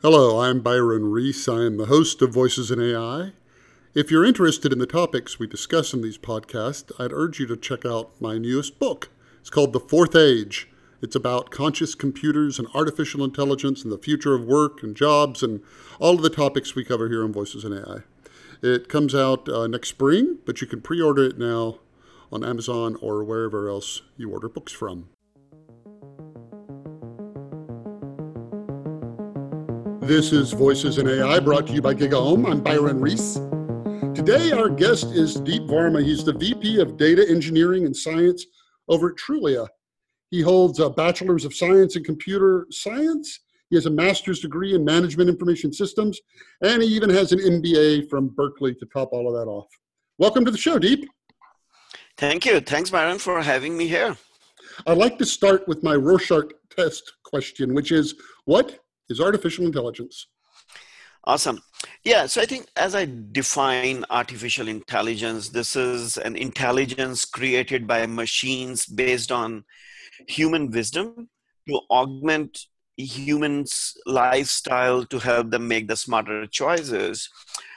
Hello, I'm Byron Reese. I am the host of Voices in AI. If you're interested in the topics we discuss in these podcasts, I'd urge you to check out my newest book. It's called The Fourth Age. It's about conscious computers and artificial intelligence and the future of work and jobs and all of the topics we cover here on Voices in AI. It comes out uh, next spring, but you can pre order it now on Amazon or wherever else you order books from. This is Voices in AI brought to you by GigaOM. I'm Byron Reese. Today, our guest is Deep Varma. He's the VP of Data Engineering and Science over at Trulia. He holds a Bachelor's of Science in Computer Science. He has a master's degree in Management Information Systems, and he even has an MBA from Berkeley to top all of that off. Welcome to the show, Deep. Thank you. Thanks, Byron, for having me here. I'd like to start with my Rorschach test question, which is what is artificial intelligence. Awesome. Yeah, so I think as I define artificial intelligence, this is an intelligence created by machines based on human wisdom to augment humans' lifestyle to help them make the smarter choices.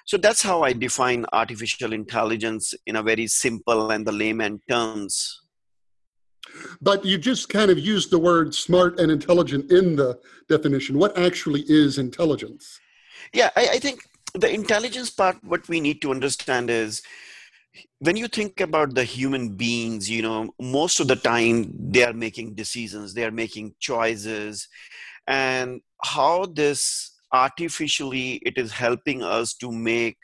So that's how I define artificial intelligence in a very simple and the layman terms. But you just kind of used the word smart and intelligent in the definition. What actually is intelligence? Yeah, I, I think the intelligence part, what we need to understand is when you think about the human beings, you know, most of the time they are making decisions, they are making choices, and how this artificially it is helping us to make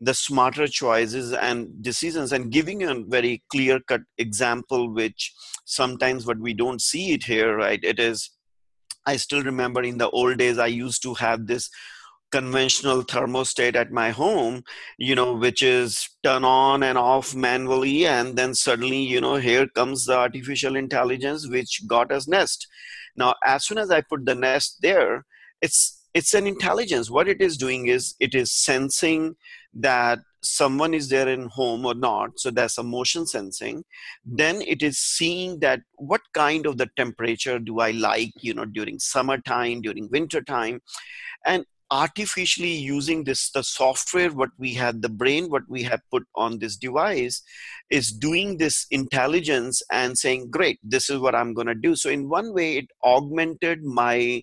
the smarter choices and decisions and giving a very clear cut example which sometimes what we don't see it here right? It is i still remember in the old days i used to have this conventional thermostat at my home you know which is turn on and off manually and then suddenly you know here comes the artificial intelligence which got us nest. Now as soon as i put the nest there it's it's an intelligence. What it is doing is it is sensing that someone is there in home or not so there's a motion sensing then it is seeing that what kind of the temperature do i like you know during summertime during winter time and artificially using this the software what we had the brain what we have put on this device is doing this intelligence and saying great this is what i'm going to do. So in one way it augmented my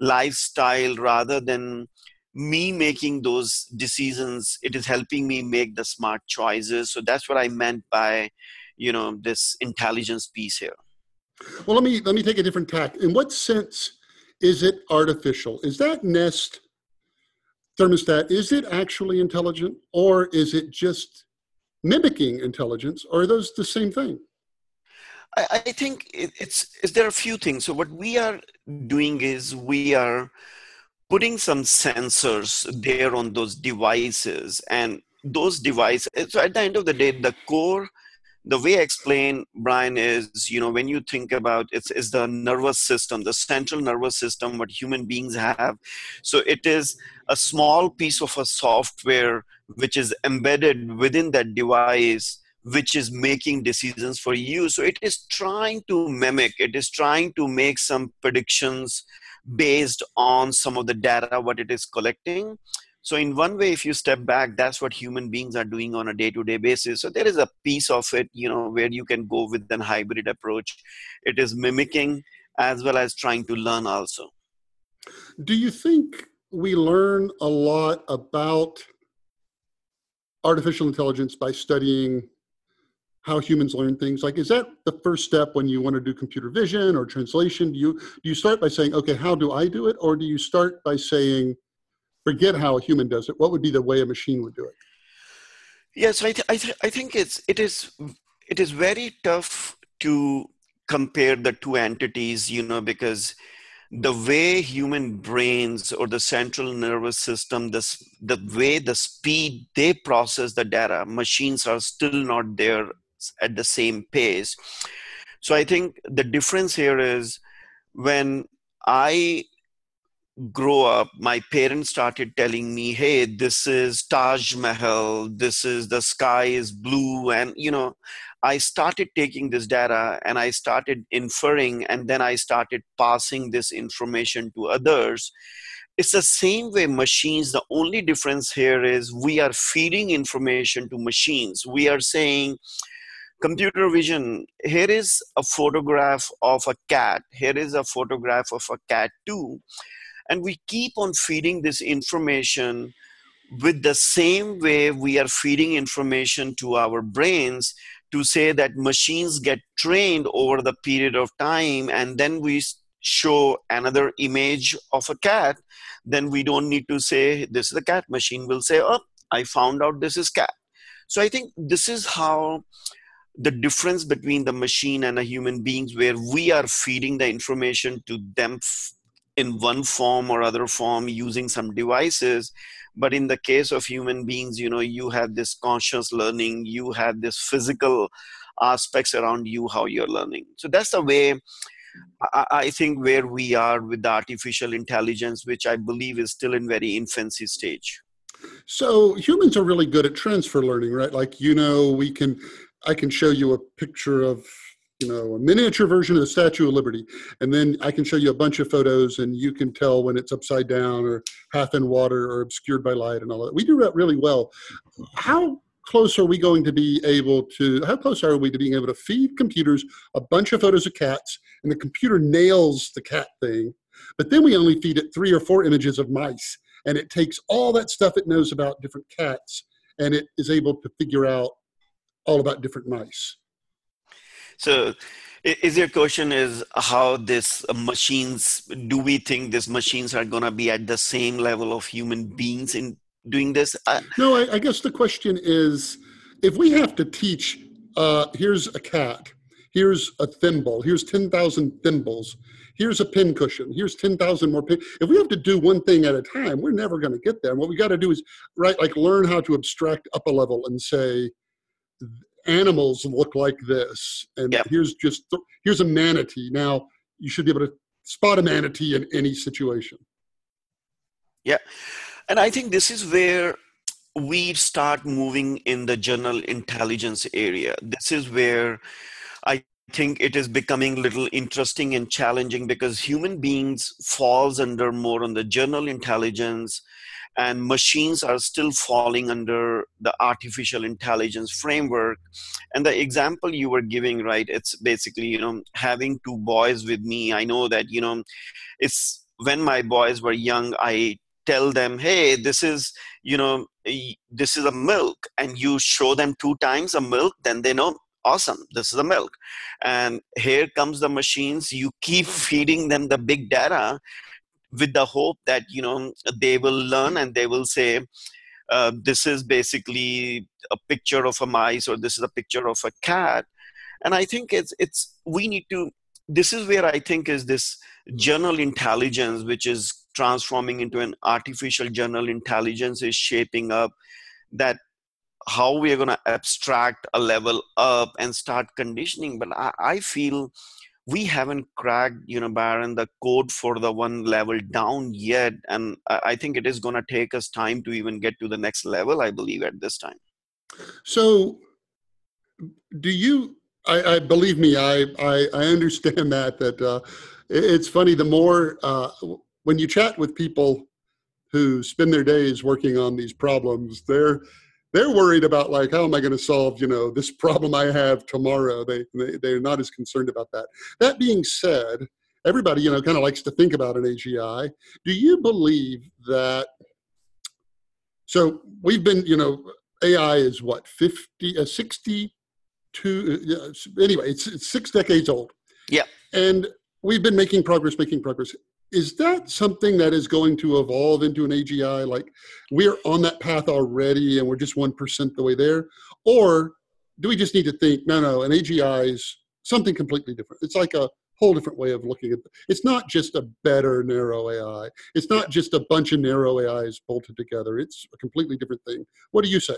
lifestyle rather than me making those decisions it is helping me make the smart choices. So that's what i meant by you know this intelligence piece here. Well let me let me take a different tack. In what sense is it artificial? Is that nest thermostat is it actually intelligent or is it just mimicking intelligence or are those the same thing? I, I think it's, is there a few things. So what we are doing is we are putting some sensors there on those devices and those devices. So at the end of the day, the core the way I explain, Byron, is you know when you think about it's is the nervous system, the central nervous system, what human beings have. So it is a small piece of a software which is embedded within that device which is making decisions for you. So it is trying to mimic, it is trying to make some predictions based on some of the data what it is collecting. So in one way, if you step back, that's what human beings are doing on a day-to-day basis. So there is a piece of it, you know, where you can go with an hybrid approach. It is mimicking as well as trying to learn also. Do you think we learn a lot about artificial intelligence by studying how humans learn things. Like is that the first step when you want to do computer vision or translation? Do you do you start by saying okay how do i do it? Or do you start by saying forget how a human does it. What would be the way a machine would do it? Yes i, th- I, th- I think it's it is it is very tough to compare the two entities you know because the way human brains or the central nervous system this the way the speed they process the data machines are still not there at the same pace. So I think the difference here is when I grow up, my parents started telling me, hey, this is Taj Mahal, this is the sky is blue. And, you know, I started taking this data and I started inferring, and then I started passing this information to others it's the same way machines the only difference here is we are feeding information to machines we are saying computer vision. Here is a photograph of a cat. Here is a photograph of a cat too. And we keep on feeding this information with the same way we are feeding information to our brains to say that machines get trained over the period of time and then we show another image of a cat. Then we don't need to say this is a cat. Machine will say oh i found out this is cat. So i think this is how the difference between the machine and a human beings where we are feeding the information to them in one form or other form using some devices. But in the case of human beings you know you have this conscious learning you have this physical aspects around you how you're learning. So that's the way I, think where we are with the artificial intelligence which i believe is still in very infancy stage. So humans are really good at transfer learning right? Like you know we can I can show you a picture of you know a miniature version of the Statue of Liberty, and then I can show you a bunch of photos, and you can tell when it's upside down or half in water or obscured by light and all that. We do that really well. How close are we going to be able to? How close are we to being able to feed computers a bunch of photos of cats, and the computer nails the cat thing, but then we only feed it three or four images of mice, and it takes all that stuff it knows about different cats, and it is able to figure out all about different mice. So, is your question is how this machines? Do we think these machines are going to be at the same level of human beings in doing this? no, I, I, guess the question is, if we have to teach, uh, here's a cat, here's a thimble, here's ten thousand thimbles, here's a pin cushion, here's 10,000 more pin. If we have to do one thing at a time, we're never going to get there. And what we got to do is, right, like learn how to abstract up a level and say, animals look like this and yep. here's just here's a manatee. Now you should be able to spot a manatee in any situation. Yeah. And i think this is where we start moving in the general intelligence area. This is where i think it is becoming a little interesting and challenging because human beings falls under more on the general intelligence and machines are still falling under the artificial intelligence framework. And the example you were giving right it's basically you know having two boys with me. I know that you know it's when my boys were young i tell them hey this is you know this is a milk and you show them two times a milk then they know awesome this is the milk. And here comes the machines. You keep feeding them the big data with the hope that you know they will learn and they will say uh, this is basically a picture of a mice or this is a picture of a cat. And i think it's it's we need to this is where i think is this general intelligence which is transforming into an artificial general intelligence is shaping up that how we are going to abstract a level up and start conditioning. But I, I feel we haven't cracked you know Byron the code for the one level down yet and I think it is going to take us time to even get to the next level I believe at this time. So do you I, I believe me I, I, I understand that that uh, it's funny the more uh, when you chat with people who spend their days working on these problems they're they're worried about like how am i going to solve you know this problem i have tomorrow? They, they they're not as concerned about that. That being said everybody you know kind of likes to think about an agi do you believe that so we've been you know ai is what 50 uh, 62 uh, anyway it's, it's six decades old. Yeah. And we've been making progress making progress is that something that is going to evolve into an AGI? Like we're on that path already and we're just 1% the way there? Or do we just need to think, no, no, an AGI is something completely different? It's like a whole different way of looking at it. It's not just a better narrow AI. It's not just a bunch of narrow AIs bolted together. It's a completely different thing. What do you say?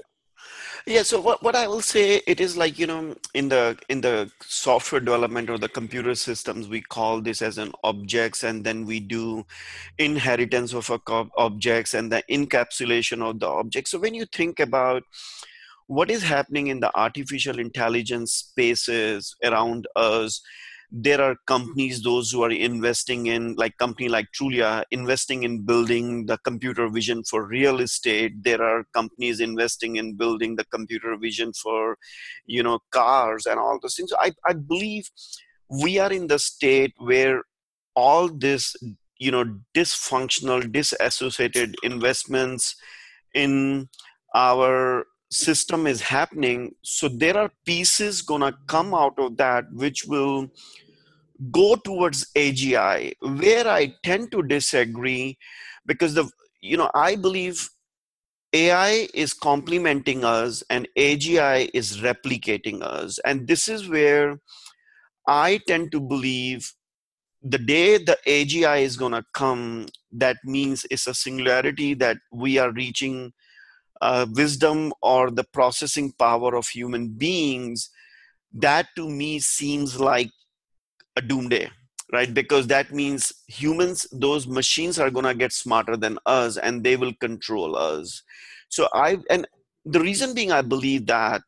Yeah so what, what i will say it is like you know in the in the software development or the computer systems we call this as an objects and then we do inheritance of a objects and the encapsulation of the objects. So when you think about what is happening in the artificial intelligence spaces around us there are companies those who are investing in like company like trulia investing in building the computer vision for real estate. There are companies investing in building the computer vision for you know cars and all those things. I, I believe we are in the state where all this you know dysfunctional disassociated investments in our system is happening so there are pieces gonna come out of that which will go towards agi where i tend to disagree because the you know i believe ai is complementing us and agi is replicating us. And this is where i tend to believe the day the agi is going to come that means it's a singularity that we are reaching uh, wisdom or the processing power of human beings, that to me seems like a doomsday, right? Because that means humans, those machines are going to get smarter than us and they will control us. So I, and the reason being, I believe that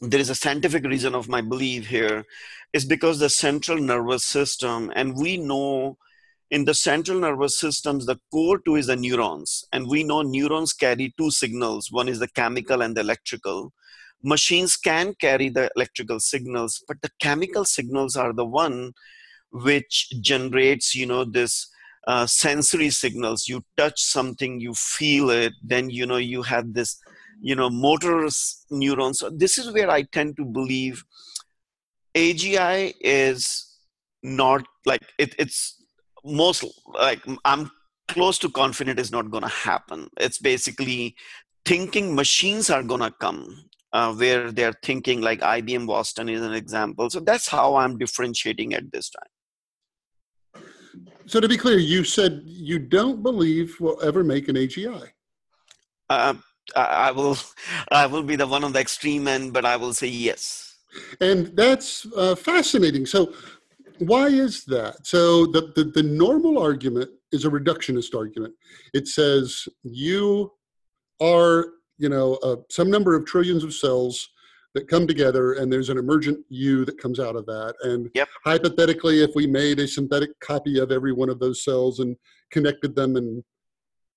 there is a scientific reason of my belief here is because the central nervous system, and we know in the central nervous systems, the core to is the neurons. And we know neurons carry two signals one is the chemical and the electrical. Machines can carry the electrical signals, but the chemical signals are the one which generates, you know, this uh, sensory signals. You touch something, you feel it, then, you know, you have this, you know, motor neurons. This is where I tend to believe AGI is not like it, it's most like i'm close to confident is not going to happen. It's basically thinking machines are going to come uh, where they're thinking like ibm Watson is an example. So that's how i'm differentiating at this time. So to be clear you said you don't believe we'll ever make an agi uh, i will i will be the one on the extreme end but i will say yes. And that's uh, fascinating. So why is that? So the, the, the normal argument is a reductionist argument. It says you are, you know, uh, some number of trillions of cells that come together and there's an emergent you that comes out of that and yep. hypothetically if we made a synthetic copy of every one of those cells and connected them and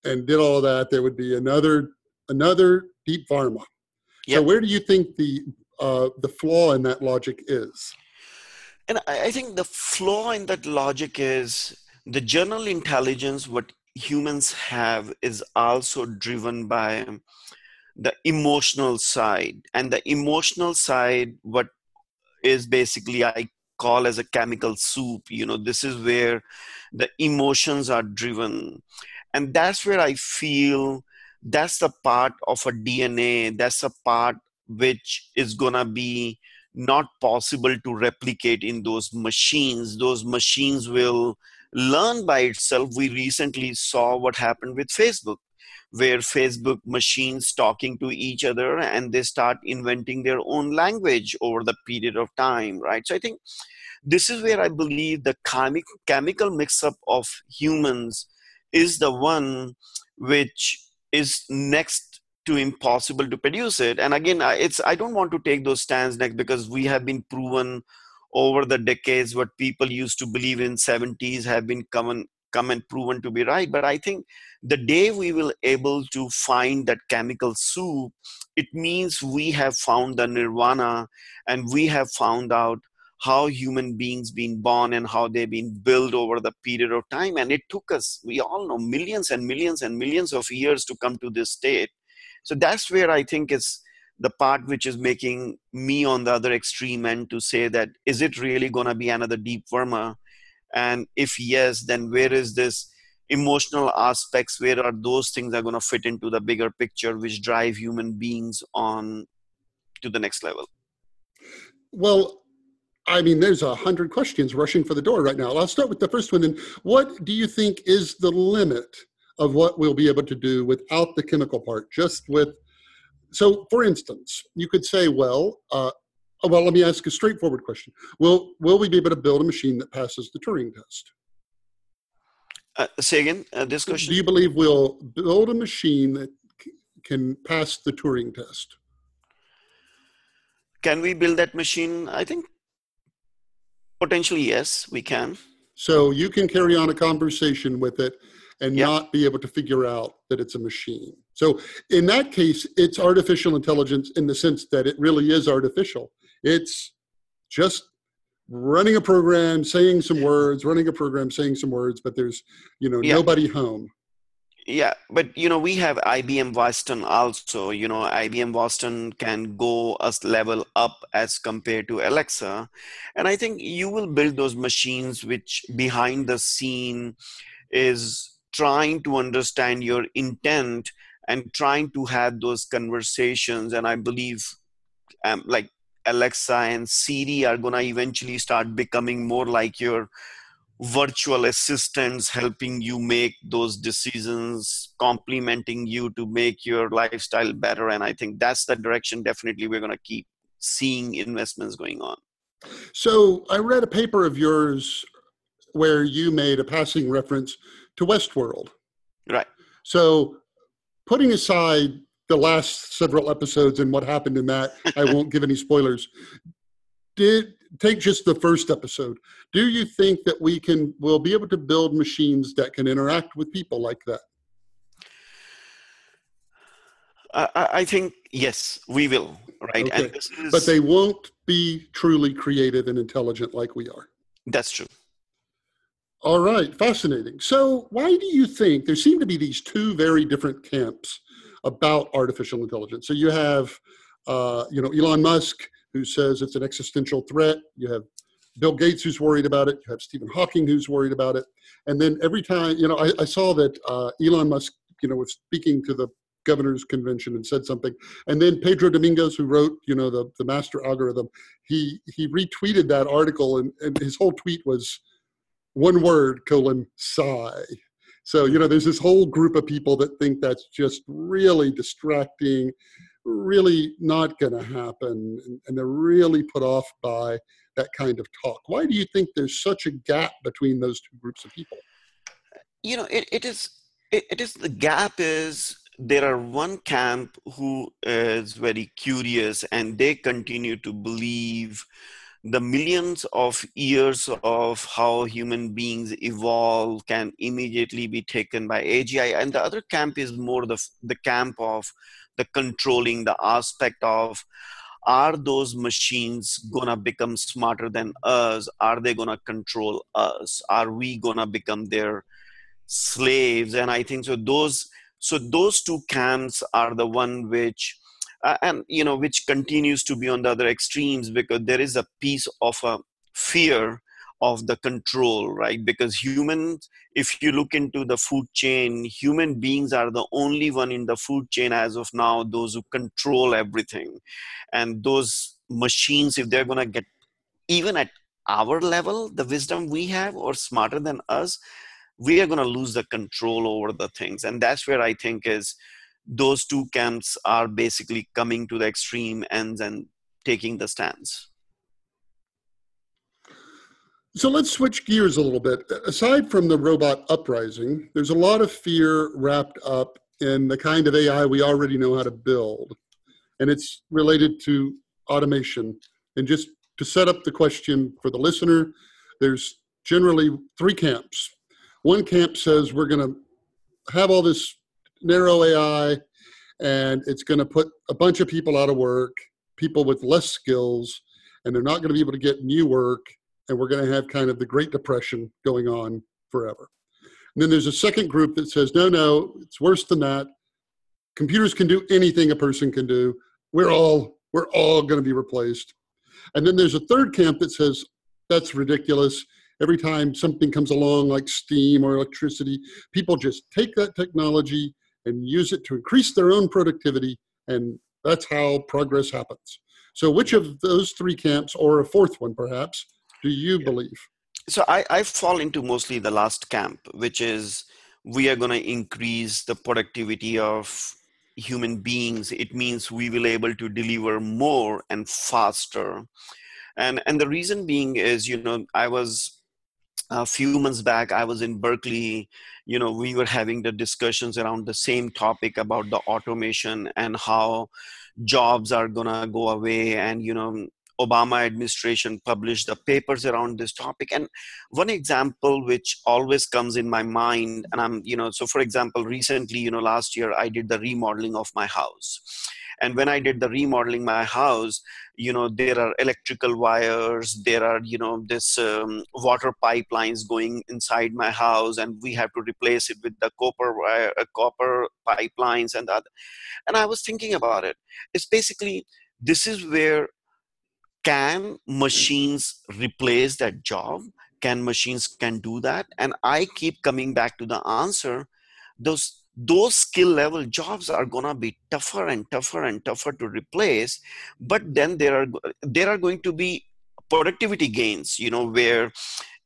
and did all that there would be another another deep Varma yep. so where do you think the uh, the flaw in that logic is and I think the flaw in that logic is the general intelligence, what humans have, is also driven by the emotional side. And the emotional side, what is basically I call as a chemical soup. You know, this is where the emotions are driven. And that's where I feel that's the part of a DNA, that's a part which is gonna be not possible to replicate in those machines. Those machines will learn by itself. We recently saw what happened with Facebook, where Facebook machines talking to each other and they start inventing their own language over the period of time, right? So I think this is where I believe the chemi- chemical mix up of humans is the one which is next to impossible to produce it. And again it's i don't want to take those stands next because we have been proven over the decades what people used to believe in. 70s have been come and come and proven to be right. But i think the day we will able to find that chemical soup it means we have found the nirvana and we have found out how human beings been born and how they've been built over the period of time. And it took us we all know millions and millions and millions of years to come to this state so that's where i think is the part which is making me on the other extreme end to say that is it really going to be another deep Varma and if yes then where is this emotional aspects where are those things are going to fit into the bigger picture which drive human beings on to the next level? Well i mean there's a hundred questions rushing for the door right now. I'll start with the first one and what do you think is the limit of what we'll be able to do without the chemical part, just with. So, for instance, you could say, well, uh, well, let me ask a straightforward question. Will, will we be able to build a machine that passes the Turing test? Uh, say again, uh, this question. Do you believe we'll build a machine that c- can pass the Turing test? Can we build that machine? I think Potentially, yes, we can. So you can carry on a conversation with it and Yep. not be able to figure out that it's a machine. So in that case, it's artificial intelligence in the sense that it really is artificial. It's just running a program, saying some words, running a program, saying some words, but there's you know Yeah. nobody home. Yeah, but you know, we have IBM Watson also. You know, IBM Watson can go a level up as compared to Alexa. And I think you will build those machines which behind the scene is trying to understand your intent and trying to have those conversations. And I believe um, like Alexa and Siri are going to eventually start becoming more like your virtual assistants helping you make those decisions complementing you to make your lifestyle better and i think that's the direction definitely we're going to keep seeing investments going on So I read a paper of yours where you made a passing reference to Westworld. right So putting aside the last several episodes and what happened in that, I won't give any spoilers. Did take just the first episode. Do you think that we can will be able to build machines that can interact with people like that? I, I I think yes we will right Okay. and this is But they won't be truly creative and intelligent like we are. that's true All right, fascinating. So, why do you think there seem to be these two very different camps about artificial intelligence? So, you have, uh, you know, Elon Musk who says it's an existential threat. You have Bill Gates who's worried about it. You have Stephen Hawking who's worried about it. And then every time, you know, I, I saw that uh, Elon Musk, you know, was speaking to the governor's convention and said something. And then Pedro Domingos, who wrote, you know, the the master algorithm, he he retweeted that article, and, and his whole tweet was one word colon sigh. So you know there's this whole group of people that think that's just really distracting really not going to happen and, they're really put off by that kind of talk. Why do you think there's such a gap between those two groups of people? You know it, it is it, it is the gap is there are one camp who is very curious and they continue to believe the millions of years of how human beings evolve can immediately be taken by AGI and the other camp is more the the camp of the controlling the aspect of are those machines gonna become smarter than us? Are they gonna control us? Are we gonna become their slaves? And i think so those so those two camps are the one which uh, and you know which continues to be on the other extremes because there is a piece of a fear of the control right? Because humans if you look into the food chain human beings are the only one in the food chain as of now those who control everything. And those machines if they're going to get even at our level the wisdom we have or smarter than us we are going to lose the control over the things. And that's where i think is those two camps are basically coming to the extreme ends and taking the stance. So let's switch gears a little bit. Aside from the robot uprising there's a lot of fear wrapped up in the kind of ai we already know how to build. And it's related to automation. And just to set up the question for the listener there's generally three camps. One camp says we're going to have all this narrow AI and it's going to put a bunch of people out of work, people with less skills, and they're not going to be able to get new work. And we're going to have kind of the Great Depression going on forever. And then there's a second group that says, no, no, it's worse than that. Computers can do anything a person can do. We're all we're all going to be replaced. And then there's a third camp that says that's ridiculous every time something comes along like steam or electricity, people just take that technology and use it to increase their own productivity, and that's how progress happens. So, which of those three camps, or a fourth one perhaps, do you Yeah. believe? so I, I fall into mostly the last camp which is we are going to increase the productivity of human beings it means we will able to deliver more and faster and and the reason being is you know i was a few months back i was in berkeley you know we were having the discussions around the same topic about the automation and how jobs are gonna go away and you know Obama administration published the papers around this topic. And one example which always comes in my mind, and I'm, you know, so for example, recently, you know, last year I did the remodeling of my house. And when I did the remodeling my house, you know, there are electrical wires, there are, you know, this um, water pipelines going inside my house, and we have to replace it with the copper wire, uh, copper pipelines and that. And I was thinking about it. It's basically this is where can machines replace that job can machines can do that and i keep coming back to the answer those those skill level jobs are going to be tougher and tougher and tougher to replace but then there are there are going to be productivity gains you know where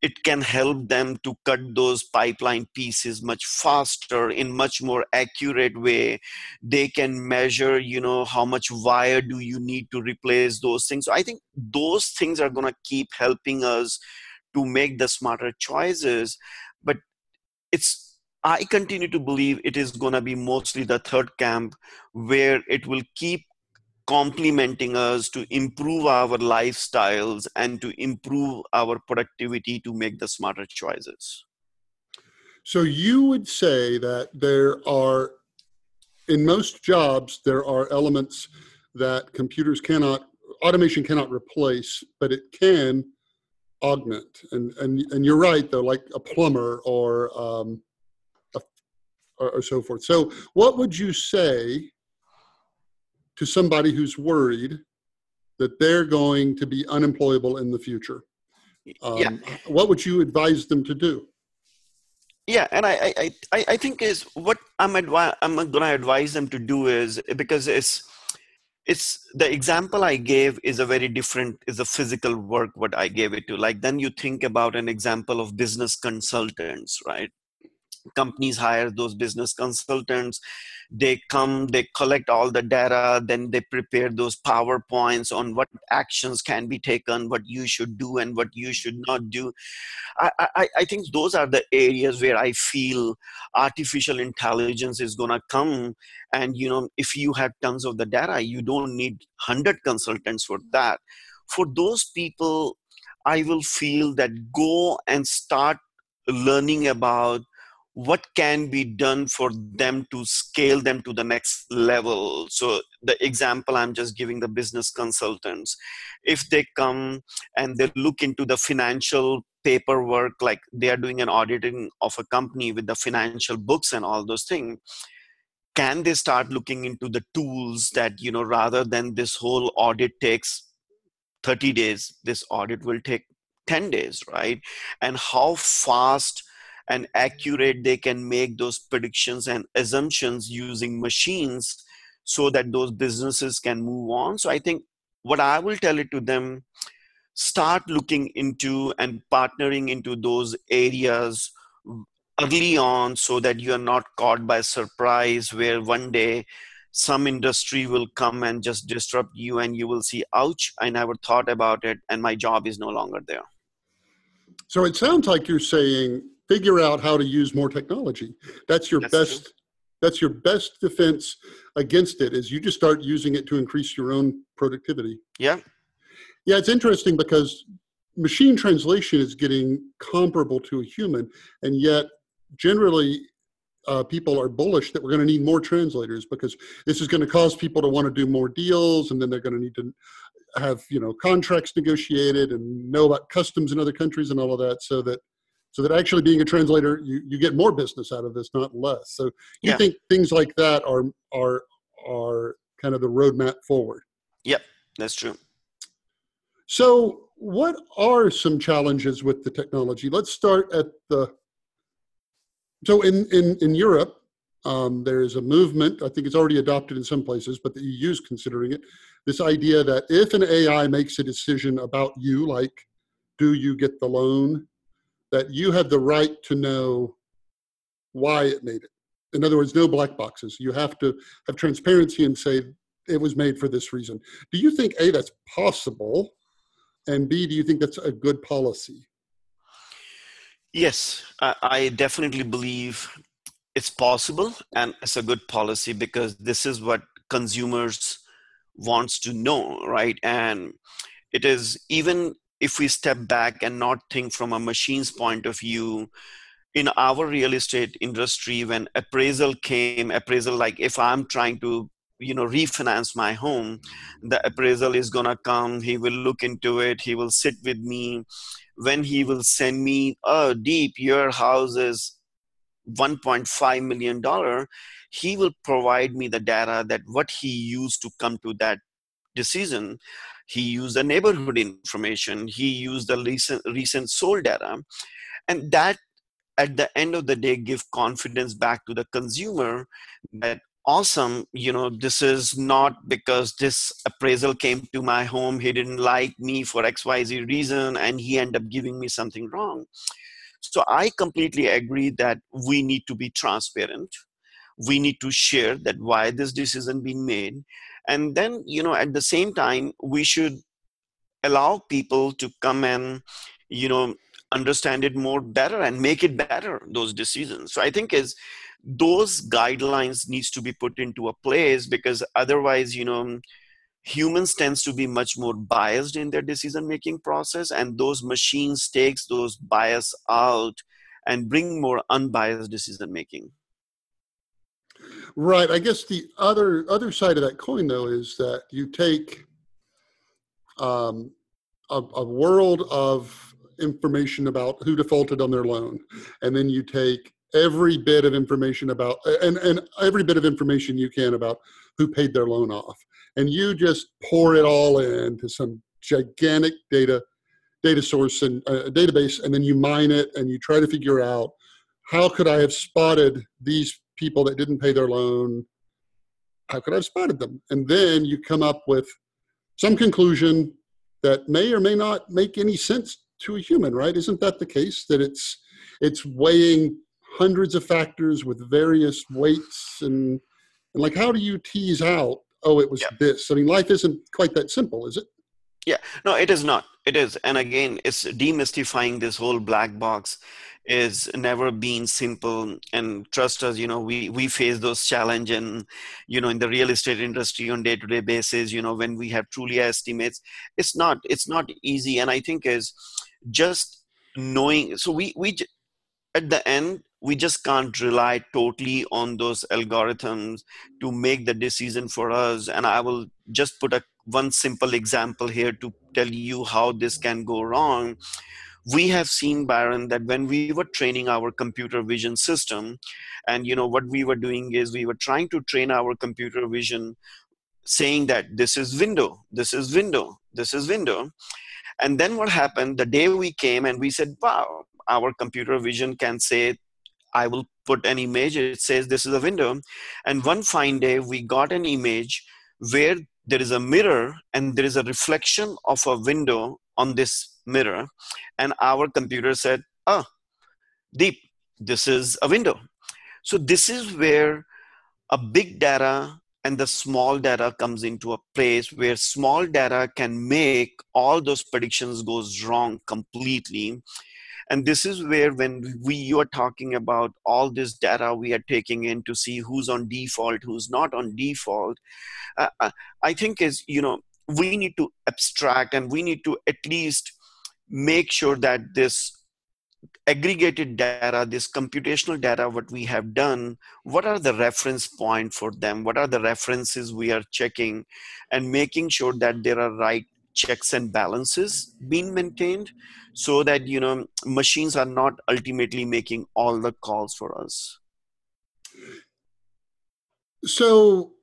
it can help them to cut those pipeline pieces much faster in much more accurate way. They can measure you know how much wire do you need to replace those things. So i think those things are going to keep helping us to make the smarter choices but it's i continue to believe it is going to be mostly the third camp where it will keep complementing us to improve our lifestyles and to improve our productivity to make the smarter choices. So you would say that there are, in most jobs, there are elements that computers cannot, automation cannot replace, but it can augment. And and and you're right though, like a plumber or um, or, or so forth. So what would you say? to somebody who's worried that they're going to be unemployable in the future? Um, yeah. What would you advise them to do? Yeah, and I, I, I, I think is what I'm advi- I'm going to advise them to do is because it's it's the example I gave is a very different is a physical work what I gave it to. Like then you think about an example of business consultants, right? Companies hire those business consultants. They come they collect all the data then they prepare those powerpoints on what actions can be taken what you should do and what you should not do. I i, I think those are the areas where i feel artificial intelligence is going to come. And you know if you have tons of the data you don't need 100 consultants for that. For those people i will feel that go and start learning about what can be done for them to scale them to the next level? So the example i'm just giving the business consultants if they come and they look into the financial paperwork like they are doing an auditing of a company with the financial books and all those things can they start looking into the tools that you know rather than this whole audit takes 30 days this audit will take 10 days right? And how fast and accurate they can make those predictions and assumptions using machines so that those businesses can move on. So i think what i will tell it to them start looking into and partnering into those areas early on so that you are not caught by surprise where one day some industry will come and just disrupt you and you will see ouch i never thought about it and my job is no longer there. So it sounds like you're saying figure out how to use more technology. That's your that's best. True. That's your best defense against it. Is you just start using it to increase your own productivity. Yeah. Yeah, it's interesting because machine translation is getting comparable to a human, and yet generally uh, people are bullish that we're going to need more translators because this is going to cause people to want to do more deals, and then they're going to need to have you know contracts negotiated and know about customs in other countries and all of that, so that so that actually being a translator you, you get more business out of this not less. So you yeah. think things like that are are are kind of the roadmap forward? Yep that's true. So what are some challenges with the technology? Let's start at the so in in in europe um, there's a movement i think it's already adopted in some places but the eu is considering it this idea that if an ai makes a decision about you like do you get the loan that you have the right to know why it made it. In other words, no black boxes. You have to have transparency and say it was made for this reason. Do you think A, that's possible? And B, do you think that's a good policy? Yes, I definitely believe it's possible and it's a good policy because this is what consumers wants to know, right? And it is even if we step back and not think from a machine's point of view in our real estate industry when appraisal came appraisal like if i'm trying to you know refinance my home the appraisal is going to come he will look into it he will sit with me. When he will send me oh deep your house is 1.5 million dollar he will provide me the data that what he used to come to that decision he used the neighborhood information he used the recent recent sold data and that at the end of the day give confidence back to the consumer that awesome you know this is not because this appraisal came to my home he didn't like me for xyz reason and he ended up giving me something wrong. So i completely agree that we need to be transparent. We need to share that why this decision being made and then you know at the same time we should allow people to come and you know understand it more better and make it better those decisions. So i think is those guidelines needs to be put into a place because otherwise you know humans tends to be much more biased in their decision making process and those machines takes those bias out and bring more unbiased decision making right i guess the other other side of that coin though is that you take um, a, a world of information about who defaulted on their loan and then you take every bit of information about and, and every bit of information you can about who paid their loan off and you just pour it all into some gigantic data data source and uh, database and then you mine it and you try to figure out how could i have spotted these people that didn't pay their loan how could i have spotted them? And then you come up with some conclusion that may or may not make any sense to a human right? Isn't that the case? That it's it's weighing hundreds of factors with various weights and and like how do you tease out oh it was yeah. this? I mean life isn't quite that simple is it? Yeah. No it is not. It is. And again it's demystifying this whole black box is never been simple. And trust us you know we we face those challenge and you know in the real estate industry on day to day basis you know when we have Trulia estimates it's not it's not easy. And i think is just knowing so we we at the end we just can't rely totally on those algorithms to make the decision for us. And i will just put a one simple example here to tell you how this can go wrong we have seen byron that when we were training our computer vision system and you know what we were doing is we were trying to train our computer vision saying that this is window this is window this is window and then what happened the day we came and we said wow our computer vision can say I will put an image. It says this is a window. And one fine day, we got an image where there is a mirror and there is a reflection of a window on this mirror. And our computer said, oh, Deep, this is a window. So this is where a big data and the small data comes into a place where small data can make all those predictions goes wrong completely and this is where when we you are talking about all this data we are taking in to see who's on default who's not on default uh, uh, i think is you know we need to abstract and we need to at least make sure that this aggregated data this computational data what we have done what are the reference point for them? What are the references we are checking? And making sure that there are right checks and balances being maintained so that you know machines are not ultimately making all the calls for us. So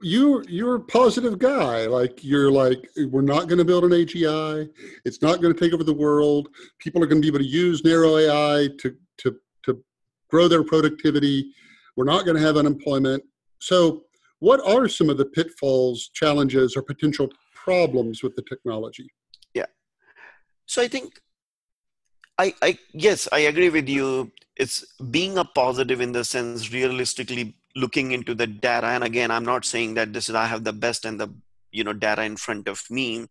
you you're a positive guy. Like you're like we're not going to build an agi it's not going to take over the world. People are going to be able to use narrow ai to to to grow their productivity. We're not going to have unemployment. So what are some of the pitfalls challenges or potential problems with the technology? Yeah. So i think i i yes i agree with you. It's being a positive in the sense realistically looking into the data. And again i'm not saying that this is i have the best and the you know data in front of me.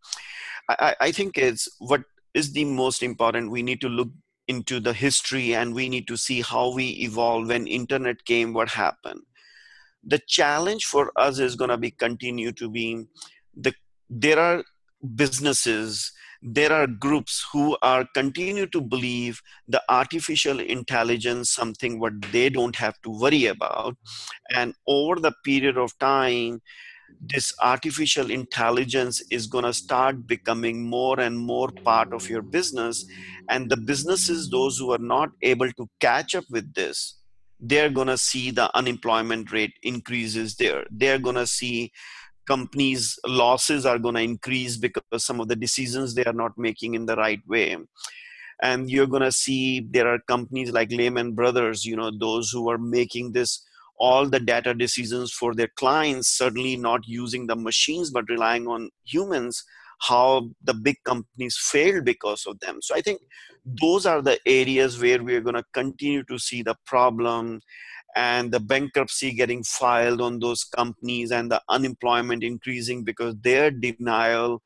I i think it's what is the most important we need to look into the history and we need to see how we evolved when internet came what happened. The challenge for us is going to be continue to be the there are businesses there are groups who are continue to believe the artificial intelligence something what they don't have to worry about. And over the period of time this artificial intelligence is going to start becoming more and more part of your business. And the businesses those who are not able to catch up with this they're going to see the unemployment rate increases there. They're going to see companies losses are going to increase because some of the decisions they are not making in the right way. And you're going to see there are companies like lehman brothers you know those who are making this all the data decisions for their clients certainly not using the machines but relying on humans how the big companies failed because of them. So i think those are the areas where we're going to continue to see the problem and the bankruptcy getting filed on those companies and the unemployment increasing because their denial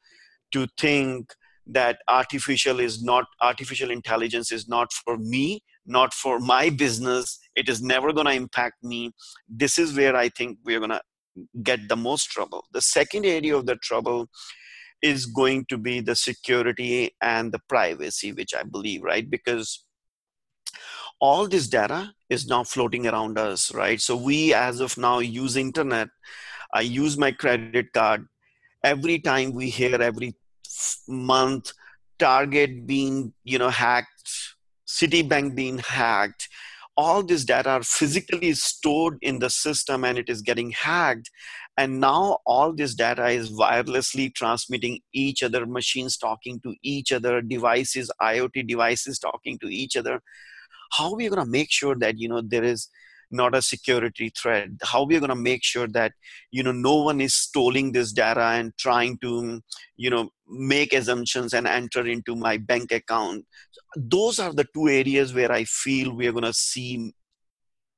to think that artificial is not artificial intelligence is not for me not for my business it is never going to impact me. This is where i think we're going to get the most trouble. The second area of the trouble is going to be the security and the privacy which i believe right? Because all this data is now floating around us right? So we as of now use internet. I use my credit card. Every time we hear every month target being you know hacked citibank being hacked all this data are physically stored in the system and it is getting hacked. And now all this data is wirelessly transmitting each other machines talking to each other devices iot devices talking to each other how are we going to make sure that you know there is not a security threat? How we are going to make sure that you know no one is stealing this data and trying to you know make assumptions and enter into my bank account? Those are the two areas where i feel we are going to see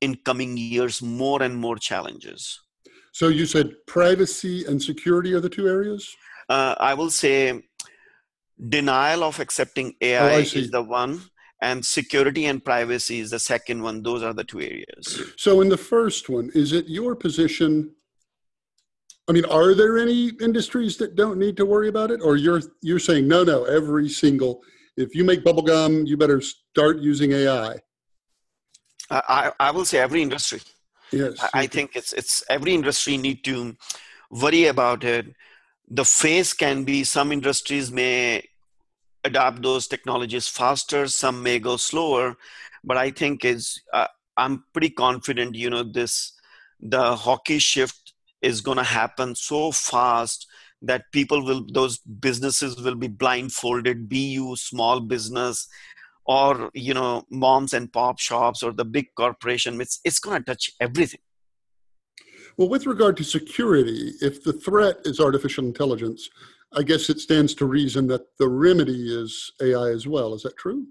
in coming years more and more challenges. So you said privacy and security are the two areas? Uh, i will say denial of accepting ai oh, is the one and security and privacy is the second one. Those are the two areas. So in the first one is it your position i mean are there any industries that don't need to worry about it? Or you're you're saying no no every single if you make bubble gum you better start using ai i. I will say every industry. Yes. I, I think it's it's every industry need to worry about it. The phase can be some industries may adopt those technologies faster some may go slower but i think is uh, i'm pretty confident you know this the hockey shift is going to happen so fast that people will those businesses will be blindfolded be you small business or you know moms and pop shops or the big corporation it's it's going to touch everything. Well with regard to security if the threat is artificial intelligence I guess it stands to reason that the remedy is AI as well. Is that true?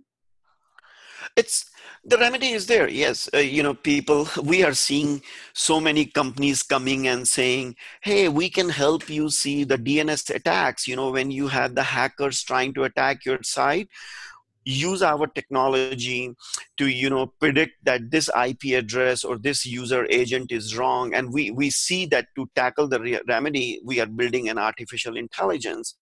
It's the remedy is there. Yes, uh, you know, people. We are seeing so many companies coming and saying, "Hey, we can help you see the DNS attacks." You know, when you have the hackers trying to attack your site, use our technology to you know predict that this ip address or this user agent is wrong. And we we see that to tackle the re- remedy we are building an artificial intelligence.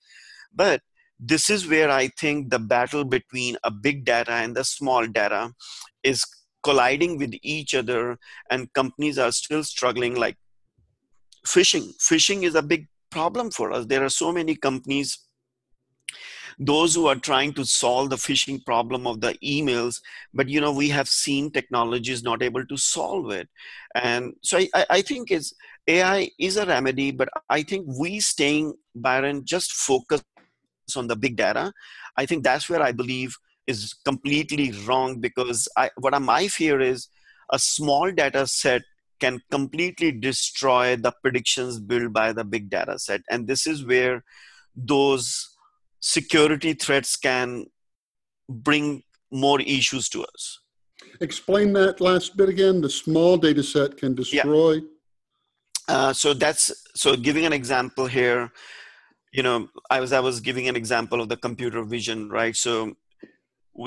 But this is where i think the battle between a big data and the small data is colliding with each other and companies are still struggling like phishing. Phishing is a big problem for us. There are so many companies those who are trying to solve the phishing problem of the emails but you know we have seen technology is not able to solve it. And so i, I think it's ai is a remedy but i think we staying byron just focus on the big data i think that's where i believe is completely wrong because I, what my fear is a small data set can completely destroy the predictions built by the big data set. And this is where those security threats can bring more issues to us. Explain that last bit again. The small data set can destroy. Yeah. Uh, so that's so giving an example here. You know, I was I was giving an example of the computer vision, right? So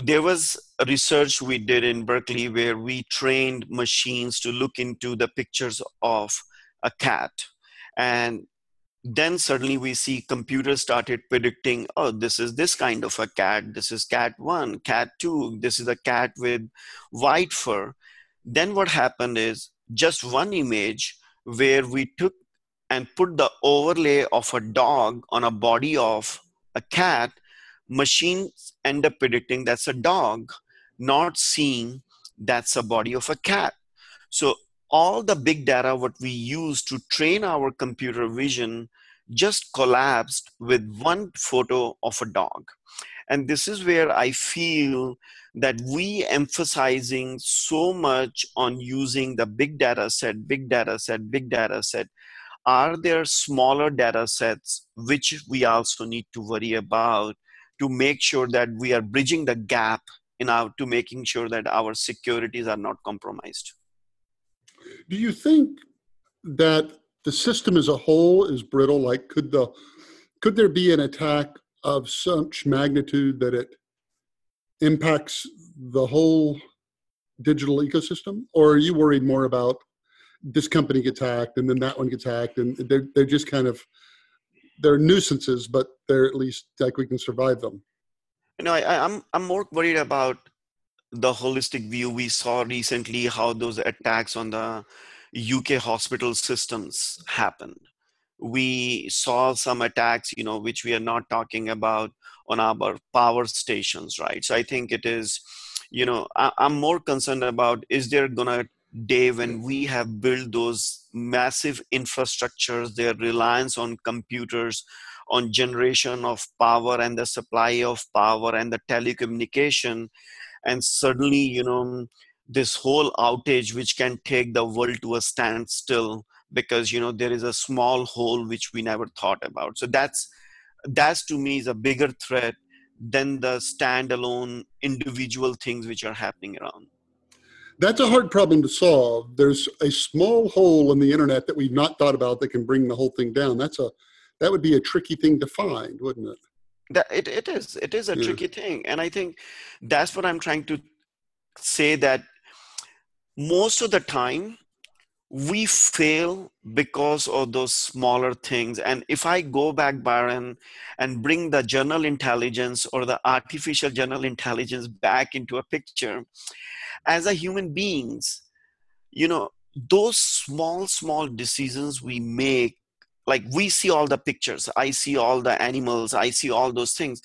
there was a research we did in Berkeley where we trained machines to look into the pictures of a cat, and then suddenly we see computers started predicting oh this is this kind of a cat this is cat 1 cat 2 this is a cat with white fur. Then what happened is just one image where we took and put the overlay of a dog on a body of a cat machines end up predicting that's a dog not seeing that's a body of a cat. So all the big data what we use to train our computer vision just collapsed with one photo of a dog. And this is where i feel that we emphasizing so much on using the big data set big data set big data set. Are there smaller data sets which we also need to worry about to make sure that we are bridging the gap in our to making sure that our securities are not compromised do you think that the system as a whole is brittle? Like, could the could there be an attack of such magnitude that it impacts the whole digital ecosystem, or are you worried more about this company gets hacked and then that one gets hacked, and they're they're just kind of they're nuisances, but they're at least like we can survive them. You know, I, I'm I'm more worried about the holistic view we saw recently how those attacks on the UK hospital systems happened. We saw some attacks, you know, which we are not talking about on our power stations, right? So I think it is, you know, I, am more concerned about is there gonna day when we have built those massive infrastructures, their reliance on computers, on generation of power and the supply of power and the telecommunication and suddenly you know this whole outage which can take the world to a standstill because you know there is a small hole which we never thought about. So that's that's to me is a bigger threat than the standalone individual things which are happening around. That's a hard problem to solve. There's a small hole in the internet that we've not thought about that can bring the whole thing down. That's a that would be a tricky thing to find wouldn't it that it, it is it is a yeah. tricky thing and i think that's what i'm trying to say that most of the time we fail because of those smaller things and if i go back byron and bring the general intelligence or the artificial general intelligence back into a picture as a human beings you know those small small decisions we make like we see all the pictures i see all the animals i see all those things.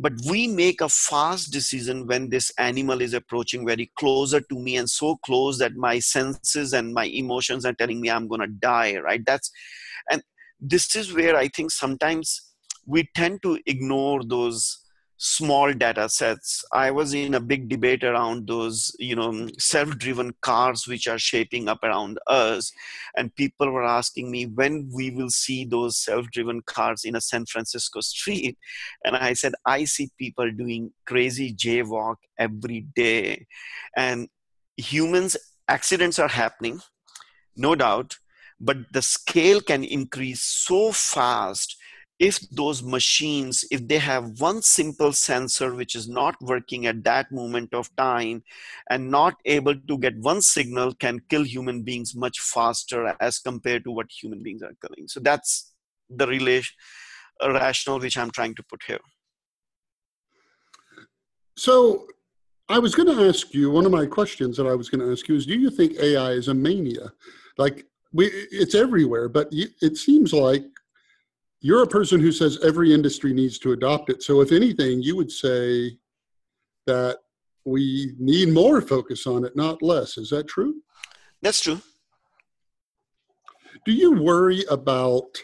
But we make a fast decision when this animal is approaching very closer to me and so close that my senses and my emotions are telling me i'm going to die right? That's and this is where i think sometimes we tend to ignore those small data sets. I was in a big debate around those you know self-driven cars which are shaping up around us. And people were asking me when we will see those self-driven cars in a san francisco street. And i said i see people doing crazy jaywalk every day. And humans accidents are happening no doubt. But the scale can increase so fast if those machines if they have one simple sensor which is not working at that moment of time and not able to get one signal can kill human beings much faster as compared to what human beings are killing. So that's the relation uh, rational which i'm trying to put here. So i was going to ask you one of my questions that i was going to ask you is do you think ai is a mania? Like we it's everywhere but it seems like you're a person who says every industry needs to adopt it. So, if anything, you would say that we need more focus on it, not less. Is that true? That's true. Do you worry about?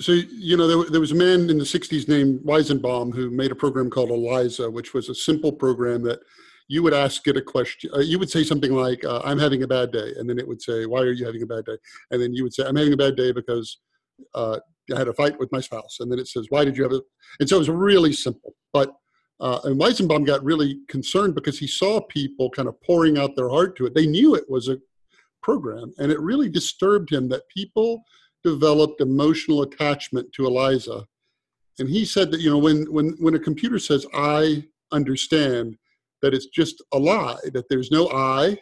So, you know, there, there was a man in the 60s named Weizenbaum who made a program called ELIZA, which was a simple program that you would ask it a question. Uh, you would say something like, uh, I'm having a bad day. And then it would say, Why are you having a bad day? And then you would say, I'm having a bad day because uh, I had a fight with my spouse, and then it says, "Why did you have it?" And so it was really simple. But uh, and Weizenbaum got really concerned because he saw people kind of pouring out their heart to it. They knew it was a program, and it really disturbed him that people developed emotional attachment to Eliza. And he said that you know when when when a computer says "I understand," that it's just a lie. That there's no I,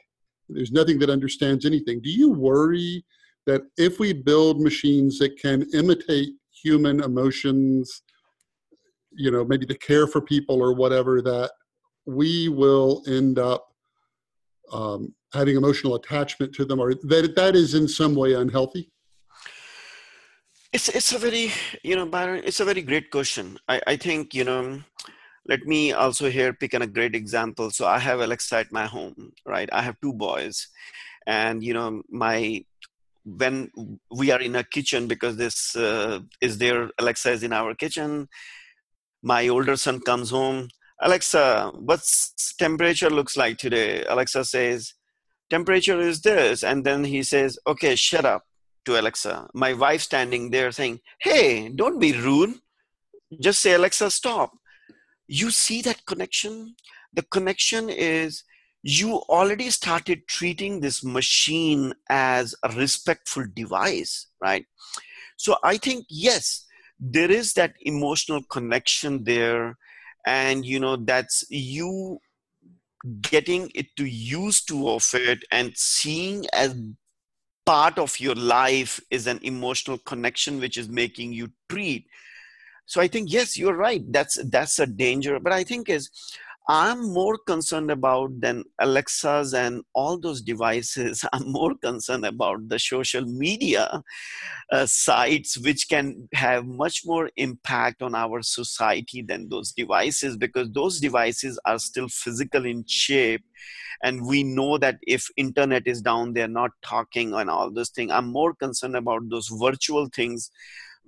there's nothing that understands anything. Do you worry that if we build machines that can imitate human emotions, you know, maybe the care for people or whatever, that we will end up um, having emotional attachment to them, or that that is in some way unhealthy? It's it's a very you know Byron. It's a very great question. I I think you know. Let me also here pick on a great example. So I have Alexa at my home, right? I have two boys, and you know my when we are in a kitchen because this uh, is there alexa is in our kitchen. My older son comes home. Alexa what's temperature looks like today? Alexa says temperature is this. And then he says okay shut up to alexa. My wife standing there saying hey don't be rude. Just say alexa stop you see that connection? The connection is you already started treating this machine as a respectful device, right? So I think, yes, there is that emotional connection there. And, you know, that's you getting it to use to of it and seeing as part of your life is an emotional connection which is making you treat so i think yes you're right that's that's a danger but i think is I'm more concerned about than Alexas and all those devices. I'm more concerned about the social media uh, sites, which can have much more impact on our society than those devices, because those devices are still physical in shape. And we know that if internet is down, they're not talking and all those things. I'm more concerned about those virtual things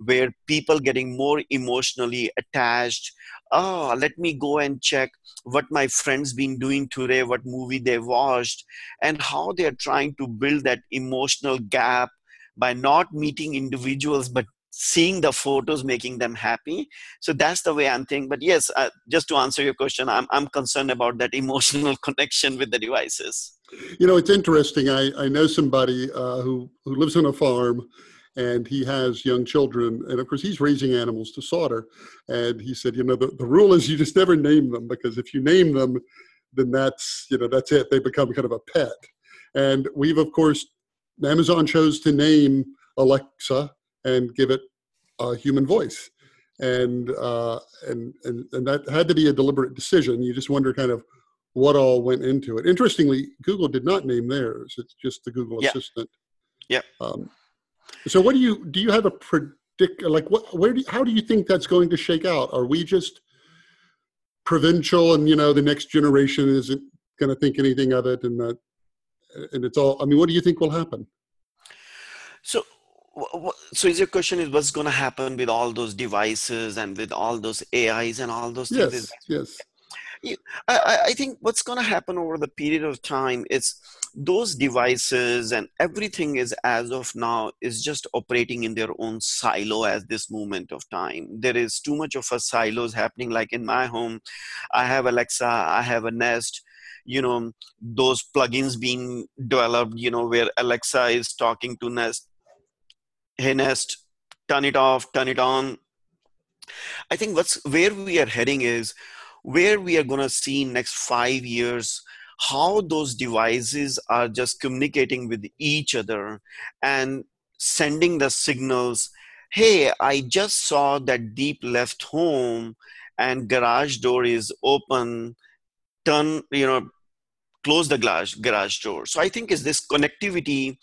where people getting more emotionally attached oh let me go and check what my friends been doing today what movie they watched and how they're trying to build that emotional gap by not meeting individuals but seeing the photos making them happy. So that's the way i'm thinking. But yes uh, just to answer your question I'm, I'm concerned about that emotional connection with the devices. You know it's interesting. I, I know somebody uh, who, who lives on a farm and he has young children and of course he's raising animals to slaughter. And he said you know the, the rule is you just never name them because if you name them then that's you know that's it. They become kind of a pet. And we've of course amazon chose to name alexa and give it a human voice. And uh, and and and that had to be a deliberate decision. You just wonder kind of what all went into it. Interestingly google did not name theirs. It's just the google yeah. assistant. Yeah. Um, so, what do you do? You have a predict like what? Where do? You, how do you think that's going to shake out? Are we just provincial, and you know, the next generation isn't going to think anything of it, and that, and it's all. I mean, what do you think will happen? So, so is your question is what's going to happen with all those devices and with all those AIs and all those things? Yes, yes. I, I think what's going to happen over the period of time is those devices and everything is as of now is just operating in their own silo at this moment of time. There is too much of a silos happening. Like in my home i have alexa i have a nest you know those plugins being developed you know where alexa is talking to nest. Hey nest turn it off turn it on. I think what's where we are heading is where we are going to see next five years how those devices are just communicating with each other and sending the signals hey i just saw that deep left home and garage door is open. Turn you know close the garage garage door. So i think is this connectivity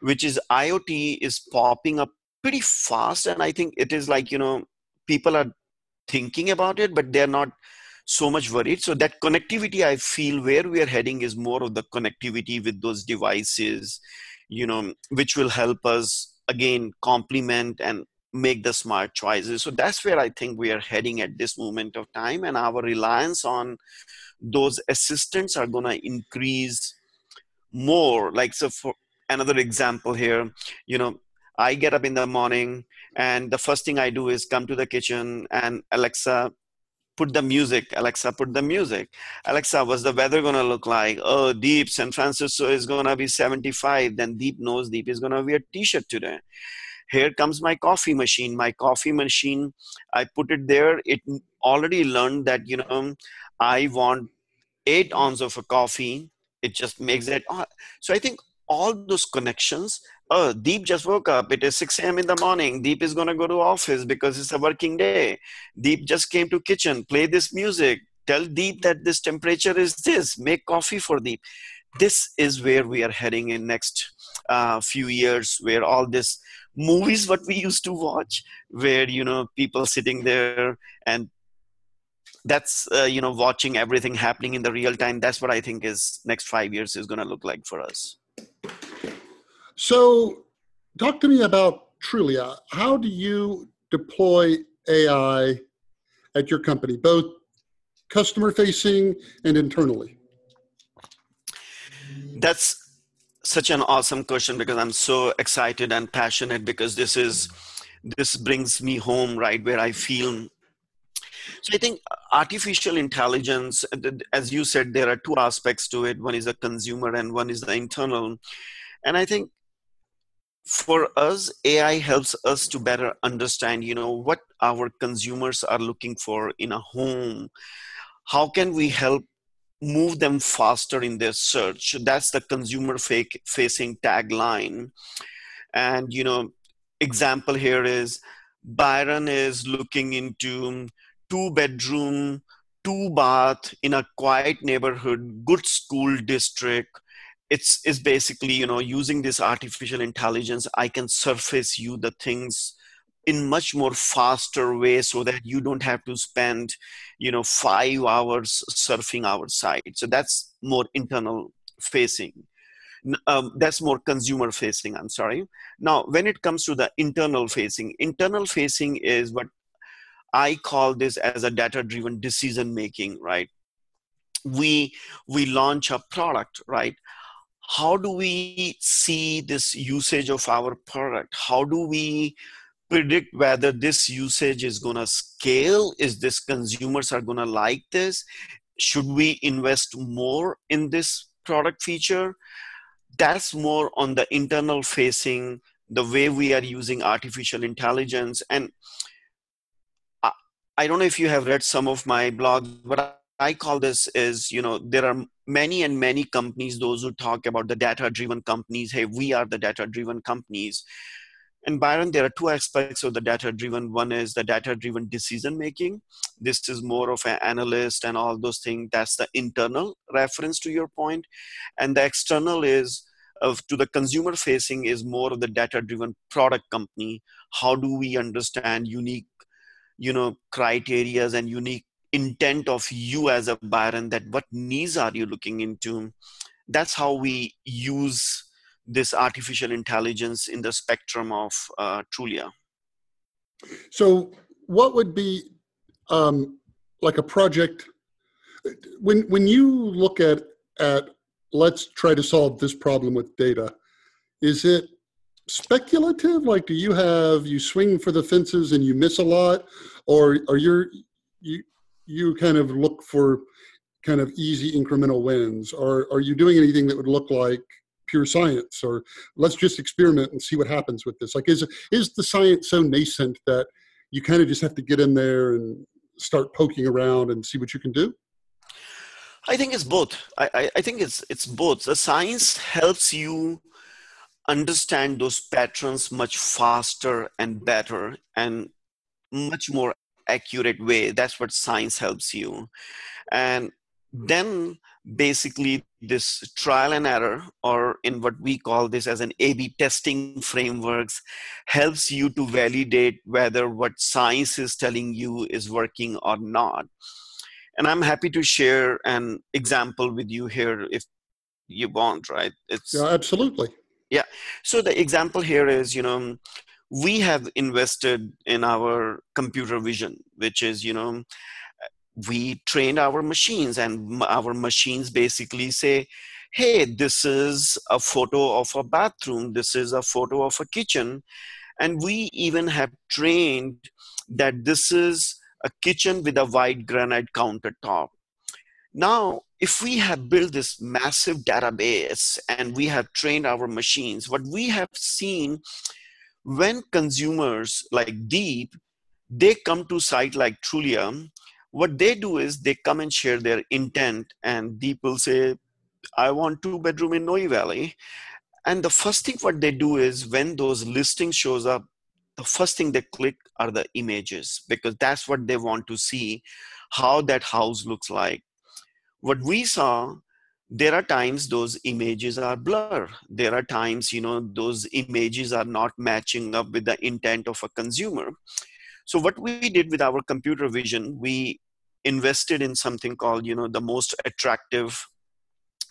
which is iot is popping up pretty fast and i think it is like you know people are thinking about it but they're not so much worried. So that connectivity, I feel where we are heading is more of the connectivity with those devices, you know, which will help us again complement and make the smart choices. So that's where I think we are heading at this moment of time, and our reliance on those assistants are going to increase more. Like so, for another example here, you know, I get up in the morning and the first thing I do is come to the kitchen and Alexa put the music alexa put the music. Alexa what's the weather going to look like? Oh deep san francisco is going to be 75 then deep knows deep is going to wear t-shirt today. Here comes my coffee machine. My coffee machine i put it there. It already learned that you know i want eight ounces of a coffee. It just makes it so i think all those connections oh deep just woke up it is 6 a.m in the morning deep is going to go to office because it's a working day. Deep just came to kitchen play this music tell deep that this temperature is this make coffee for deep. This is where we are heading in next uh, few years where all this movies what we used to watch where you know people sitting there and that's uh, you know watching everything happening in the real time that's what i think is next five years is going to look like for us so talk to me about trulia how do you deploy ai at your company both customer facing and internally that's such an awesome question because i'm so excited and passionate because this is this brings me home right where i feel so I think artificial intelligence, as you said, there are two aspects to it. One is the consumer and one is the internal. And I think for us, AI helps us to better understand, you know, what our consumers are looking for in a home. How can we help move them faster in their search? That's the consumer fake facing tagline. And, you know, example here is Byron is looking into two bedroom, two bath in a quiet neighborhood, good school district. It's, it's basically, you know, using this artificial intelligence, I can surface you the things in much more faster way so that you don't have to spend, you know, five hours surfing our site. So that's more internal facing. Um, that's more consumer facing i'm sorry now when it comes to the internal facing internal facing is what I call this as a data driven decision making, right? We we launch a product, right? How do we see this usage of our product? How do we predict whether this usage is going to scale? Is this consumers are going to like this? Should we invest more in this product feature? That's more on the internal facing, the way we are using artificial intelligence. And I don't know if you have read some of my blogs, but I call this is, you know, there are many and many companies, those who talk about the data driven companies. Hey, we are the data driven companies. And Byron, there are two aspects of the data driven. One is the data driven decision making. This is more of an analyst and all those things. That's the internal reference to your point. And the external is of to the consumer facing is more of the data driven product company. How do we understand unique you know criterias and unique intent of you as a Byron that what needs are you looking into that's how we use this artificial intelligence in the spectrum of uh, Trulia. So, what would be um, like a project when when you look at at let's try to solve this problem with data? Is it speculative? Like, do you have you swing for the fences and you miss a lot, or are you you you kind of look for kind of easy incremental wins, or are you doing anything that would look like pure science, or let's just experiment and see what happens with this? Like, is is the science so nascent that you kind of just have to get in there and start poking around and see what you can do? I think it's both. I, I, I, think it's it's both. The science helps you understand those patterns much faster and better and much more accurate way that's what science helps you. And hmm. then basically this trial and error or in what we call this as an a b testing frameworks helps you to validate whether what science is telling you is working or not. And i'm happy to share an example with you here if you want right? It's yeah absolutely. Yeah. So the example here is you know we have invested in our computer vision which is you know we trained our machines and our machines basically say hey this is a photo of a bathroom. This is a photo of a kitchen. And we even have trained that this is a kitchen with a white granite countertop. Now, if we have built this massive database and we have trained our machines, what we have seen when consumers like Deep, they come to site like Trulia, what they do is they come and share their intent and Deep will say, I want two bedroom in Noe Valley. and the first thing what they do is when those listings shows up the first thing they click are the images because that's what they want to see how that house looks like what we saw there are times those images are blur. There are times you know those images are not matching up with the intent of a consumer. So what we did with our computer vision we invested in something called you know the most attractive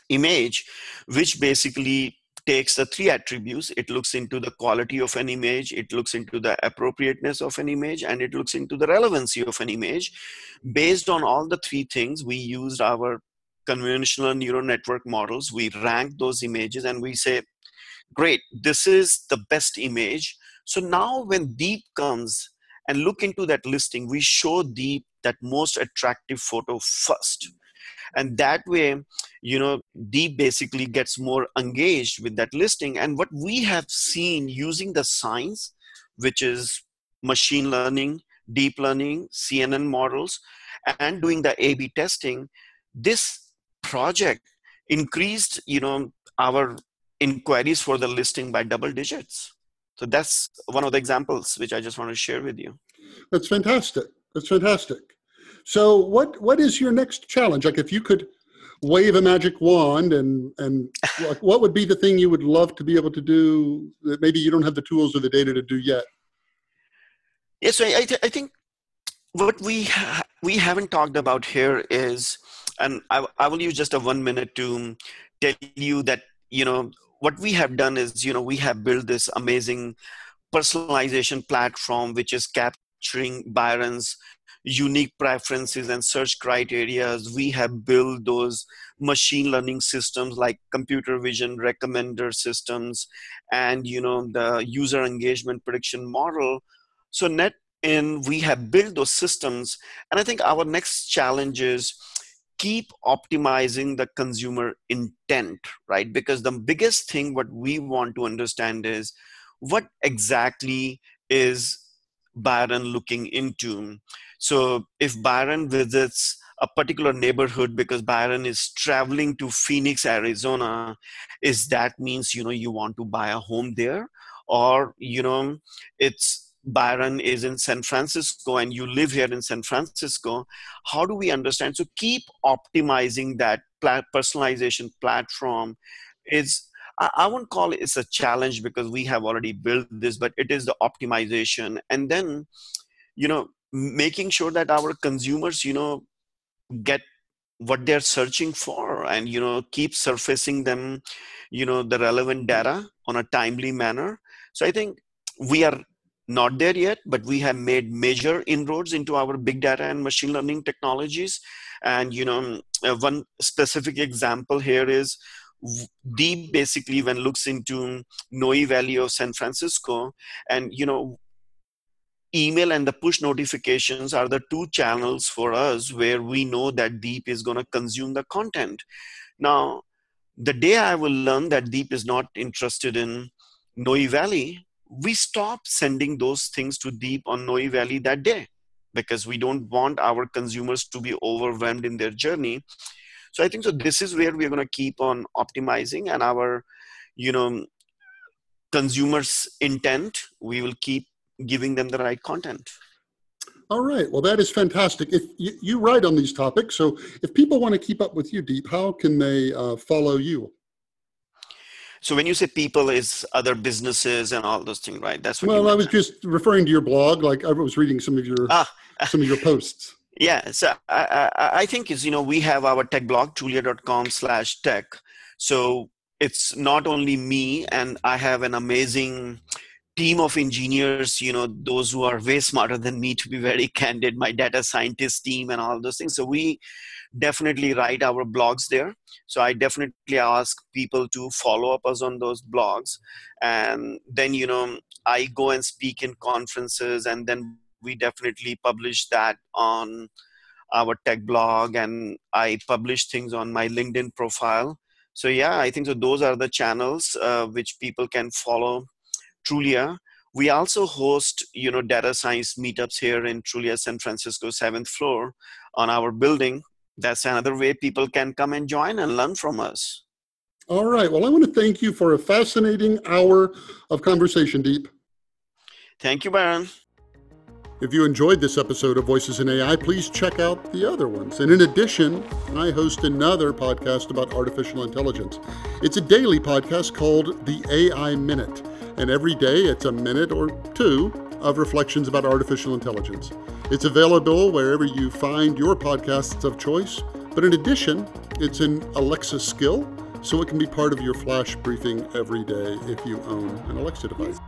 image which basically takes the three attributes. It looks into the quality of an image it looks into the appropriateness of an image and it looks into the relevancy of an image. Based on all the three things we used our convolutional neural network models we rank those images and we say great this is the best image. So now when deep comes and look into that listing we show deep that most attractive photo first. And that way you know deep basically gets more engaged with that listing. And what we have seen using the science which is machine learning deep learning cnn models and doing the a b testing this project increased you know our inquiries for the listing by double digits so that's one of the examples which i just want to share with you that's fantastic that's fantastic so what what is your next challenge? Like if you could wave a magic wand and and like what would be the thing you would love to be able to do that maybe you don't have the tools or the data to do yet? Yes, I, th- I think what we ha- we haven't talked about here is, and I, I will use just a one minute to tell you that you know what we have done is you know we have built this amazing personalization platform which is capturing Byron's unique preferences and search criteria we have built those machine learning systems like computer vision recommender systems and you know the user engagement prediction model. So net in we have built those systems. And i think our next challenge is keep optimizing the consumer intent right? Because the biggest thing what we want to understand is what exactly is byron looking into? So if Byron visits a particular neighborhood because Byron is traveling to Phoenix, Arizona, is that means you know you want to buy a home there, or you know it's Byron is in San Francisco and you live here in San Francisco. How do we understand? So keep optimizing that personalization platform. Is I, I won't call it it's a challenge because we have already built this, but it is the optimization, and then you know making sure that our consumers you know get what they're searching for and you know keep surfacing them you know the relevant data on a timely manner so i think we are not there yet but we have made major inroads into our big data and machine learning technologies. And you know uh, one specific example here is deep basically when looks into noe valley of san francisco. And you know email and the push notifications are the two channels for us where we know that deep is going to consume the content. Now the day i will learn that deep is not interested in noe valley we stop sending those things to deep on noe valley that day because we don't want our consumers to be overwhelmed in their journey so i think so this is where we're going to keep on optimizing and our you know consumers intent we will keep giving them the right content. All right. Well, that is fantastic. If you, you write on these topics, so if people want to keep up with you, Deep, how can they uh, follow you? So when you say people, is other businesses and all those things, right? That's what. Well, I was just referring to your blog. Like I was reading some of your ah. some of your posts. Yeah, so I, I, I think is you know we have our tech blog trulia.com slash tech. So it's not only me, and I have an amazing team of engineers you know those who are way smarter than me to be very candid my data scientist team and all those things so we definitely write our blogs there so i definitely ask people to follow up us on those blogs and then you know i go and speak in conferences and then we definitely publish that on our tech blog and i publish things on my linkedin profile so yeah i think so those are the channels uh, which people can follow Trulia. We also host, you know, data science meetups here in Trulia San Francisco, seventh floor, on our building. That's another way people can come and join and learn from us. All right. Well, I want to thank you for a fascinating hour of conversation, Deep. Thank you, Byron. If you enjoyed this episode of Voices in AI, please check out the other ones. And in addition, I host another podcast about artificial intelligence. It's a daily podcast called The AI Minute. And every day it's a minute or two of reflections about artificial intelligence. It's available wherever you find your podcasts of choice. But in addition, it's an Alexa skill, so it can be part of your flash briefing every day if you own an Alexa device.